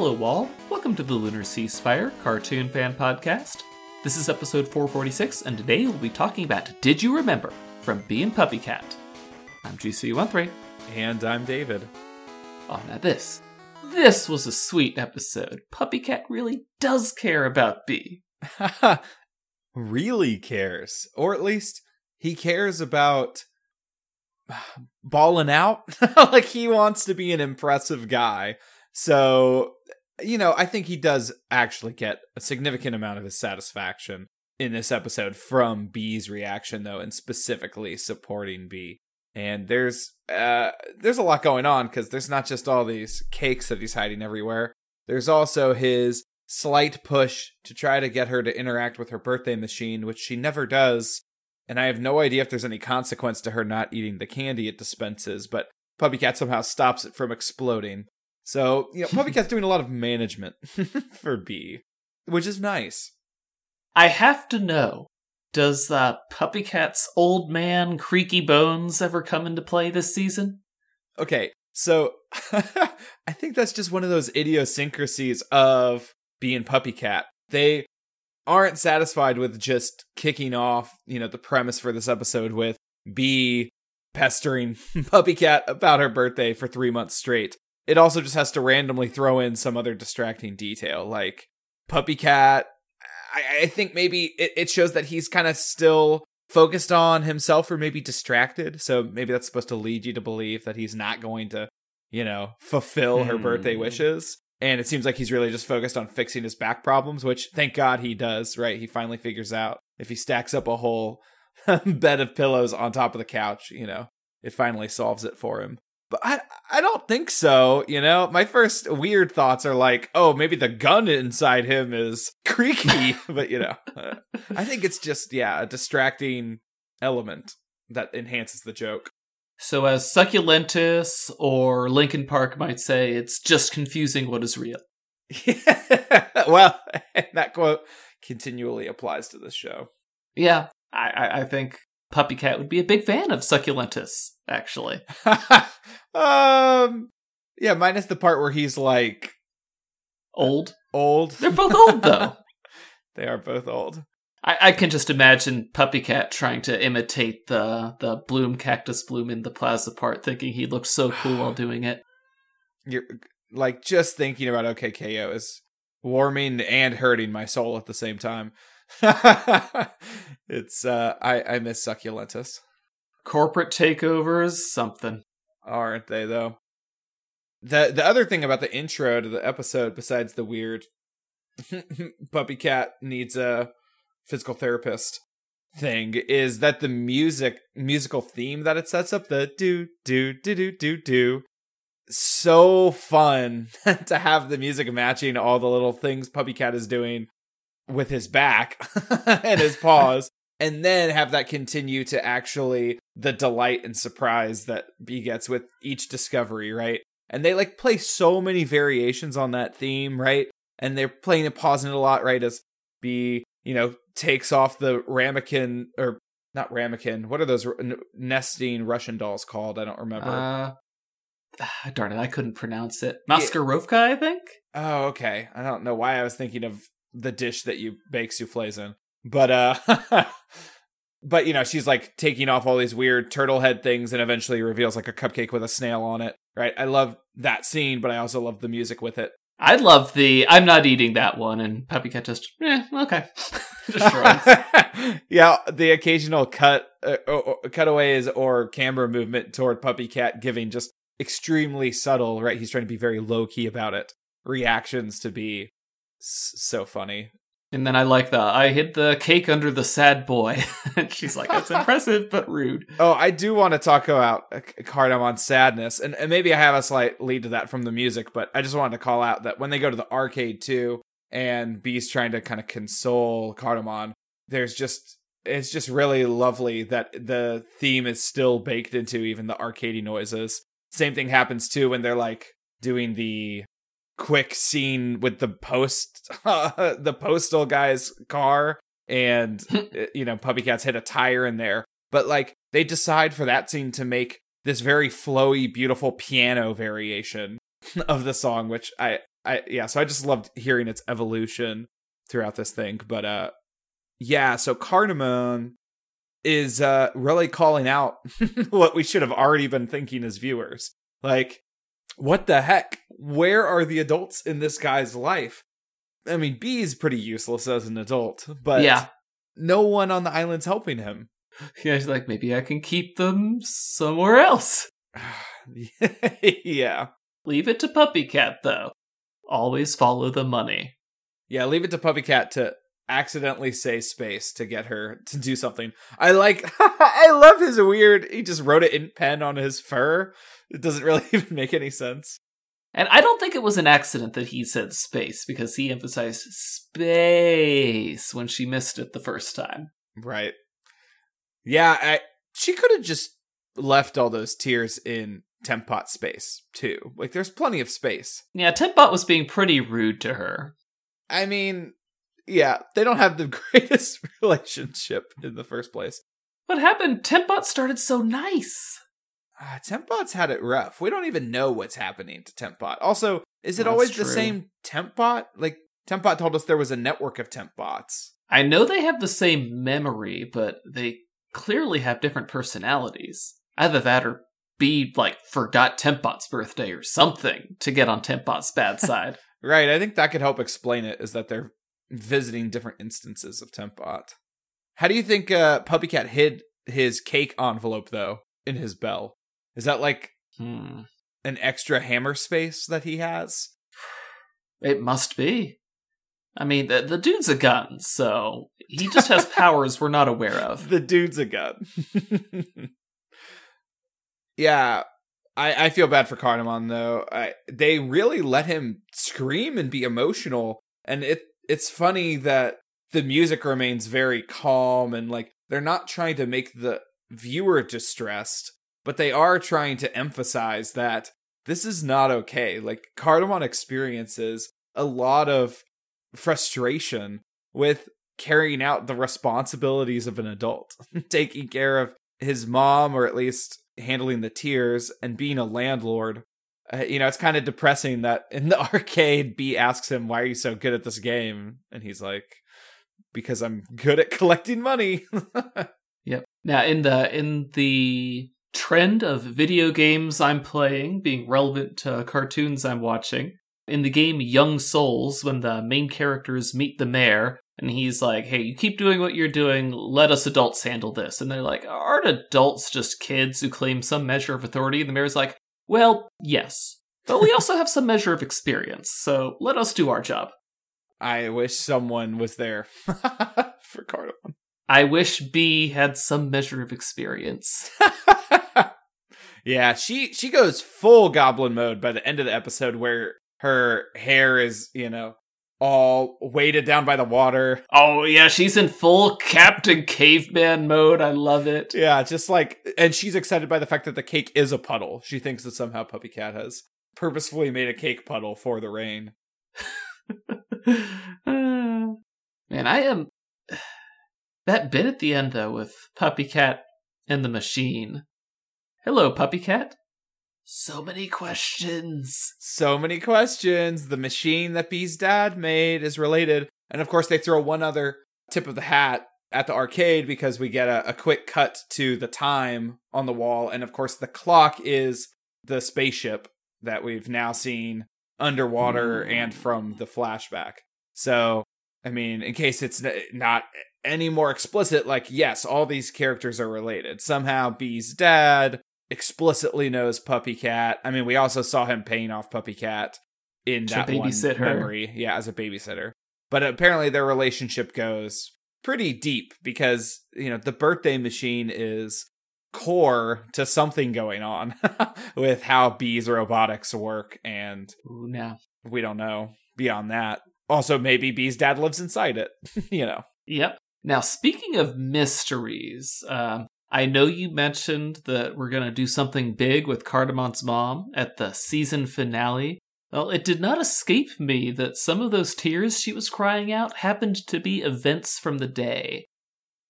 Hello, Wall. Welcome to the Lunar Cease Fire Cartoon Fan Podcast. This is episode 446, and today we'll be talking about Did You Remember from Bee and Puppy Cat. I'm GC13. And I'm David. Oh, now this. This was a sweet episode. Puppy Cat really does care about Bee. really cares. Or at least he cares about balling out. like he wants to be an impressive guy. So, you know, I think he does actually get a significant amount of his satisfaction in this episode from Bee's reaction though and specifically supporting Bee. And there's uh there's a lot going on cuz there's not just all these cakes that he's hiding everywhere. There's also his slight push to try to get her to interact with her birthday machine, which she never does. And I have no idea if there's any consequence to her not eating the candy it dispenses, but Puppy Cat somehow stops it from exploding. So, you know, Puppy Cat's doing a lot of management for Bee, which is nice. I have to know does uh, Puppy Cat's old man creaky bones ever come into play this season? Okay, so I think that's just one of those idiosyncrasies of being Puppy Cat. They aren't satisfied with just kicking off, you know, the premise for this episode with Bee pestering Puppy Cat about her birthday for three months straight it also just has to randomly throw in some other distracting detail like puppy cat. I, I think maybe it, it shows that he's kind of still focused on himself or maybe distracted. So maybe that's supposed to lead you to believe that he's not going to you know fulfill her birthday Hmm. wishes. And it seems like he's really just focused on fixing his back problems which thank god he does right? He finally figures out if he stacks up a whole bed of pillows on top of the couch you know it finally solves it for him but I I don't think so, you know. My first weird thoughts are like, oh, maybe the gun inside him is creaky, but you know, uh, I think it's just yeah, a distracting element that enhances the joke. So, as Succulentus or Linkin Park might say, it's just confusing what is real. well, that quote continually applies to this show. Yeah, I, I, I think Puppy Cat would be a big fan of Succulentus, actually. um, yeah, minus the part where he's like Old. old. They're both old, though. they are both old. I, I can just imagine Puppy Cat trying to imitate the the bloom cactus bloom in the plaza part, thinking he looks so cool while doing it. you're like just thinking about OK K.O. is warming and hurting my soul at the same time. it's uh I I miss succulentus, Corporate takeovers, something. aren't they though? The the other thing about the intro to the episode besides the weird puppy cat needs a physical therapist thing is that the music musical theme that it sets up the do do do do do do so fun to have the music matching all the little things puppy cat is doing with his back and his paws and then have that continue to actually the delight and surprise that Bee gets with each discovery, right? And they like play so many variations on that theme, right? And they're playing it pausing it a lot, right? As Bee, you know, takes off the ramekin or not ramekin. What are those r- n- nesting Russian dolls called? I don't remember. Uh, darn it, I couldn't pronounce it. Maskarovka, I think? Oh, okay. I don't know why I was thinking of the dish that you bake souffles in. But uh but you know, she's like taking off all these weird turtle head things and eventually reveals like a cupcake with a snail on it. Right? I love that scene, but I also love the music with it. I love the I'm not eating that one, and Puppy Cat just, eh, okay. just yeah, the occasional cut uh, or, or- cutaways or camera movement toward Puppy Cat giving just extremely subtle, right? He's trying to be very low key about it. Reactions to be so funny. And then I like the I hid the cake under the sad boy. and she's like, that's impressive, but rude. Oh, I do want to talk about uh, Cardamon Sadness, and, and maybe I have a slight lead to that from the music, but I just wanted to call out that when they go to the arcade too, and Beast trying to kind of console Cardamon, there's just it's just really lovely that the theme is still baked into even the arcadey noises. Same thing happens too when they're like doing the quick scene with the post the postal guy's car and uh, you know puppy cats hit a tire in there but like they decide for that scene to make this very flowy beautiful piano variation of the song which i I yeah, so I just loved hearing its evolution throughout this thing. But uh yeah, so Cardamon is uh really calling out what we should have already been thinking as viewers. Like, what the heck? Where are the adults in this guy's life? I mean, Bee is pretty useless as an adult, but yeah. no one on the island's helping him. Yeah, he's like, maybe I can keep them somewhere else. yeah. Leave it to Puppy Cat, though. Always follow the money. Yeah, leave it to Puppy Cat to accidentally say space to get her to do something. I like I love his weird he just wrote it in pen on his fur. It doesn't really even make any sense. And I don't think it was an accident that he said space because he emphasized space when she missed it the first time. Right. Yeah, I, she could have just left all those tears in Tempbot space too. Like there's plenty of space. Yeah, Tempbot was being pretty rude to her. I mean, yeah, they don't have the greatest relationship in the first place. What happened? Tempbot started so nice. Uh, Tempbot's had it rough. We don't even know what's happening to Tempbot. Also, is it That's always true. the same Tempbot? Like Tempbot told us there was a network of Tempbots. I know they have the same memory, but they clearly have different personalities. Either that or B, like, forgot Tempbot's birthday or something to get on Tempbot's bad side. Right, I think that could help explain it. Is that they're visiting different instances of Tempbot. How do you think uh, Puppy Cat hid his cake envelope though in his bell? Is that like hmm. an extra hammer space that he has? It must be. I mean, the, the dude's a gun, so he just has powers we're not aware of. The dude's a gun. yeah, I, I feel bad for Cardamon though. I, they really let him scream and be emotional, and it it's funny that the music remains very calm and like they're not trying to make the viewer distressed, but they are trying to emphasize that this is not okay. Like Cardamon experiences a lot of frustration with carrying out the responsibilities of an adult, taking care of his mom, or at least handling the tears, and being a landlord. Uh, you know, it's kind of depressing that in the arcade, Bee asks him, Why are you so good at this game? And he's like, Because I'm good at collecting money. Yep. Now in the in the trend of video games I'm playing being relevant to cartoons I'm watching, in the game Young Souls, when the main characters meet the mayor, and he's like, "Hey, you keep doing what you're doing. Let us adults handle this." And they're like, "Aren't adults just kids who claim some measure of authority?" And the mayor's like, "Well, yes, but we also have some measure of experience. So let us do our job." I wish someone was there for Cardamon. I wish Bee had some measure of experience. yeah, she she goes full goblin mode by the end of the episode where her hair is, you know, all weighted down by the water. Oh yeah, she's in full Captain Caveman mode. I love it. Yeah, just like and she's excited by the fact that the cake is a puddle. She thinks that somehow Puppy Cat has purposefully made a cake puddle for the rain. Man, I am that bit at the end though with Puppy Cat and the machine. Hello, Puppy Cat. So many questions. So many questions. The machine that Bee's dad made is related. And of course, they throw one other tip of the hat at the arcade because we get a, a quick cut to the time on the wall. And of course, the clock is the spaceship that we've now seen underwater Mm. and from the flashback. So, I mean, in case it's not any more explicit, like, yes, all these characters are related. Somehow, Bee's dad explicitly knows Puppy Cat. I mean, we also saw him paying off Puppy Cat in To that babysit one her. memory. Yeah, as a babysitter. But apparently, their relationship goes pretty deep because, you know, the birthday machine is core to something going on with how Bee's robotics work and Ooh, now. we don't know beyond that. Also, maybe Bee's dad lives inside it. you know. Yep. Now, speaking of mysteries, um, I know you mentioned that we're going to do something big with Cardamon's mom at the season finale. Well, it did not escape me that some of those tears she was crying out happened to be events from the day.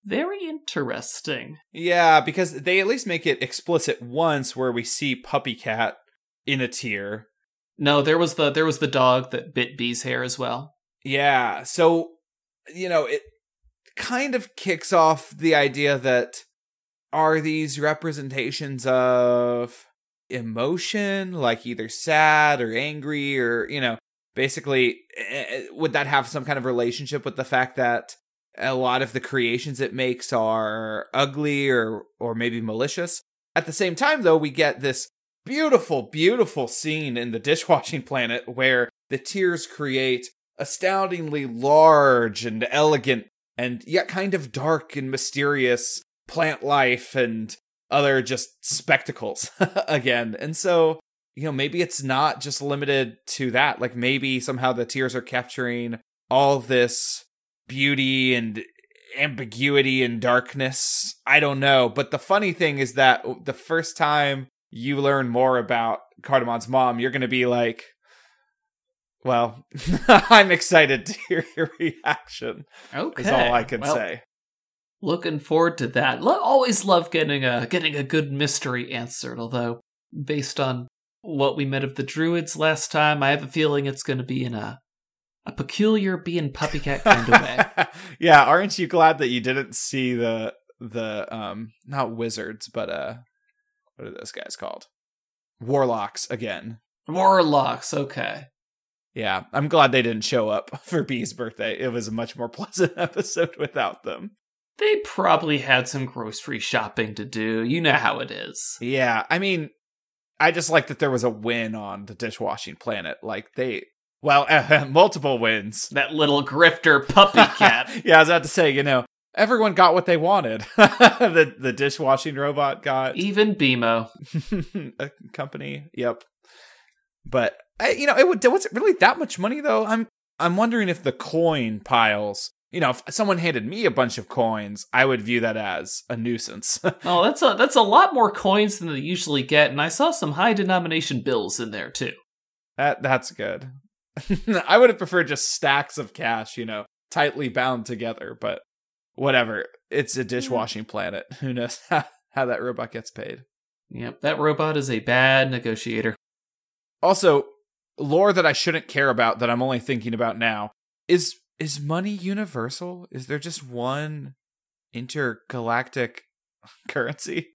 Very interesting. Yeah, because they at least make it explicit once where we see Puppy Cat in a tear. No, there was the there was the dog that bit Bee's hair as well. Yeah. So, you know, it kind of kicks off the idea that are these representations of emotion, like either sad or angry, or, you know, basically, eh, eh, would that have some kind of relationship with the fact that a lot of the creations it makes are ugly or or maybe malicious? At the same time though we get this beautiful beautiful scene in the dishwashing planet where the tears create astoundingly large and elegant and yet kind of dark and mysterious plant life and other just spectacles again. And so, you know, maybe it's not just limited to that. Like maybe somehow the tears are capturing all this beauty and ambiguity and darkness. I don't know. But the funny thing is that the first time you learn more about Cardamon's mom, you're going to be like, well, I'm excited to hear your reaction. Okay, is all I can well, say. Looking forward to that. Lo- always love getting a getting a good mystery answered. Although, based on what we met of the druids last time, I have a feeling it's going to be in a a peculiar bee and puppy cat kind of way. yeah, aren't you glad that you didn't see the the um not wizards, but uh what are those guys called? Warlocks again. Warlocks, okay. Yeah, I'm glad they didn't show up for Bee's birthday. It was a much more pleasant episode without them. They probably had some grocery shopping to do. You know how it is. Yeah, I mean, I just like that there was a win on the dishwashing planet. Like they, well, multiple wins. That little grifter puppy cat. yeah, I was about to say, you know, everyone got what they wanted. the the dishwashing robot got even BMO a company. Yep. But I, you know, it would was it really that much money though? I'm I'm wondering if the coin piles. You know, if someone handed me a bunch of coins, I would view that as a nuisance. oh, that's a that's a lot more coins than they usually get, and I saw some high denomination bills in there too. That that's good. I would have preferred just stacks of cash, you know, tightly bound together, but whatever. It's a dishwashing planet. Who knows how, how that robot gets paid? Yep, that robot is a bad negotiator. Also, lore that I shouldn't care about that I'm only thinking about now is is money universal? Is there just one intergalactic currency?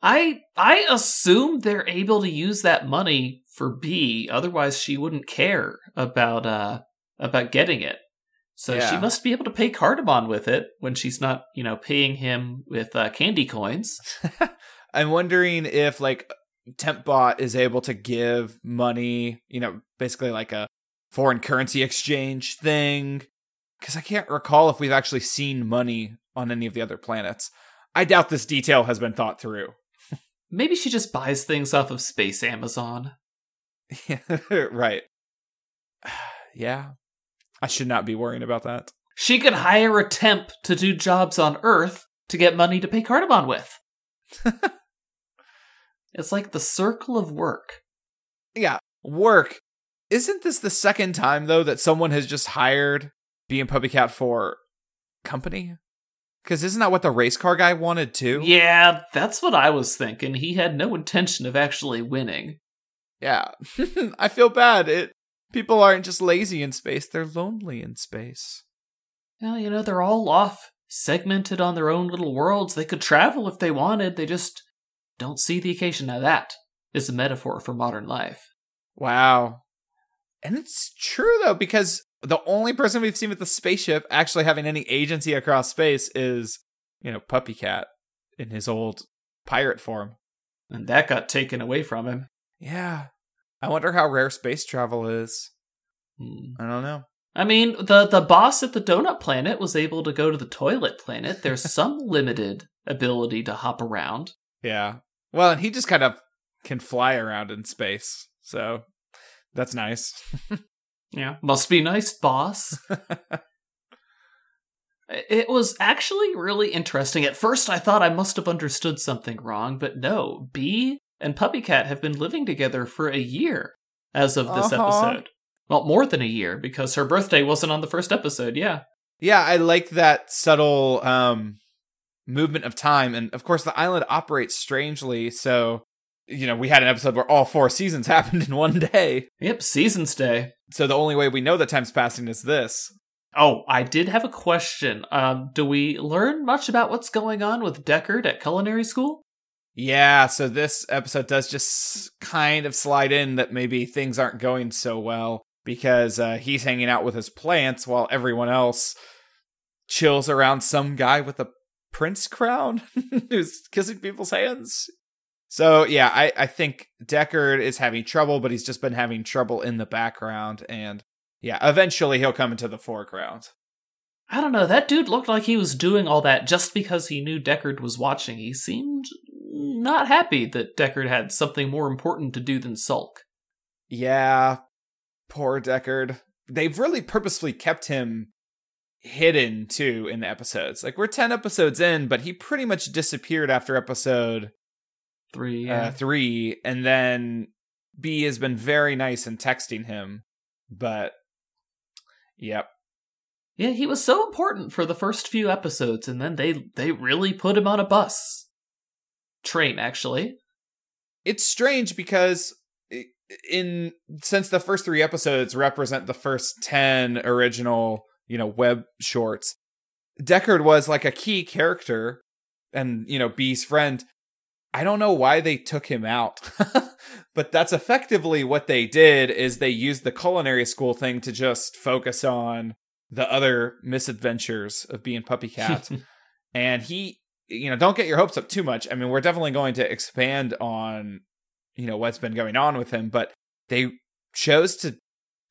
I I assume they're able to use that money for Bee, otherwise she wouldn't care about uh about getting it. So yeah. she must be able to pay Cardamon with it when she's not, you know, paying him with uh, candy coins. I'm wondering if like Tempbot is able to give money, you know, basically like a foreign currency exchange thing. Because I can't recall if we've actually seen money on any of the other planets. I doubt this detail has been thought through. Maybe she just buys things off of Space Amazon. right. yeah. I should not be worrying about that. She could hire a temp to do jobs on Earth to get money to pay Cardamon with. it's like the circle of work. Yeah, work. Isn't this the second time though that someone has just hired Bee puppy cat for company? Because isn't that what the race car guy wanted too? Yeah, that's what I was thinking. He had no intention of actually winning. Yeah, I feel bad. It people aren't just lazy in space; they're lonely in space. Well, you know, they're all off, segmented on their own little worlds. They could travel if they wanted. They just don't see the occasion. Now that is a metaphor for modern life. Wow, and it's true though because the only person we've seen with the spaceship actually having any agency across space is, you know, Puppy Cat in his old pirate form. And that got taken away from him. Yeah. I wonder how rare space travel is. Hmm. I don't know. I mean, the the boss at the donut planet was able to go to the toilet planet. There's some limited ability to hop around. Yeah. Well, and he just kind of can fly around in space. So that's nice. Yeah, must be nice, boss. it was actually really interesting. At first, I thought I must have understood something wrong, but no. Bee and Puppycat have been living together for a year as of this uh-huh. episode. Well, more than a year because her birthday wasn't on the first episode. Yeah. Yeah, I like that subtle um movement of time and of course the island operates strangely, so you know, we had an episode where all four seasons happened in one day. Yep, Seasons Day. So the only way we know that time's passing is this. Oh, I did have a question. Um, do we learn much about what's going on with Deckard at culinary school? Yeah, so this episode does just kind of slide in that maybe things aren't going so well because uh, he's hanging out with his plants while everyone else chills around some guy with a prince crown who's kissing people's hands. So yeah, I, I think Deckard is having trouble, but he's just been having trouble in the background, and yeah, eventually he'll come into the foreground. I don't know. That dude looked like he was doing all that just because he knew Deckard was watching. He seemed not happy that Deckard had something more important to do than sulk. Yeah, poor Deckard. They've really purposefully kept him hidden too in the episodes. Like we're 10 episodes in, but he pretty much disappeared after episode Three. Yeah. uh, 3 and then Bee has been very nice in texting him, but yep. yeah, he was so important for the first few episodes, and then they they really put him on a bus. Train, actually. It's strange because in since the first 3 episodes represent the first 10 original, you know, web shorts, Deckard was like a key character and, you know, Bee's friend. I don't know why they took him out. but that's effectively what they did is they used the culinary school thing to just focus on the other misadventures of being puppy cat. and he you know, don't get your hopes up too much. I mean, we're definitely going to expand on you know what's been going on with him, but they chose to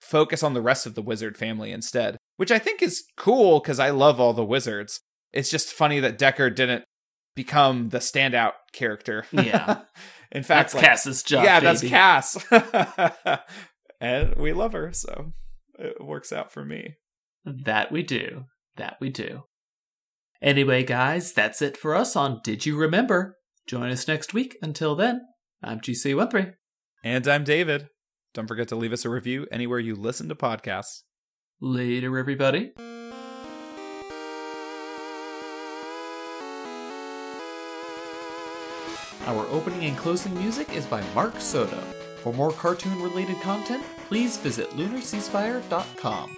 focus on the rest of the wizard family instead, which I think is cool because I love all the wizards. It's just funny that Deckard didn't become the standout character. Yeah. In fact, That's like, Cass's job. yeah, that's. Cass. and we love her, so it works out for me. That we do. That we do. Anyway, guys, that's it for us on Did You Remember? Join us next week. Until then, I'm GC13. And I'm David. Don't forget to leave us a review anywhere you listen to podcasts. Later, everybody. Our opening and closing music is by Mark Soto. For more cartoon related content, please visit lunarceasefire.com.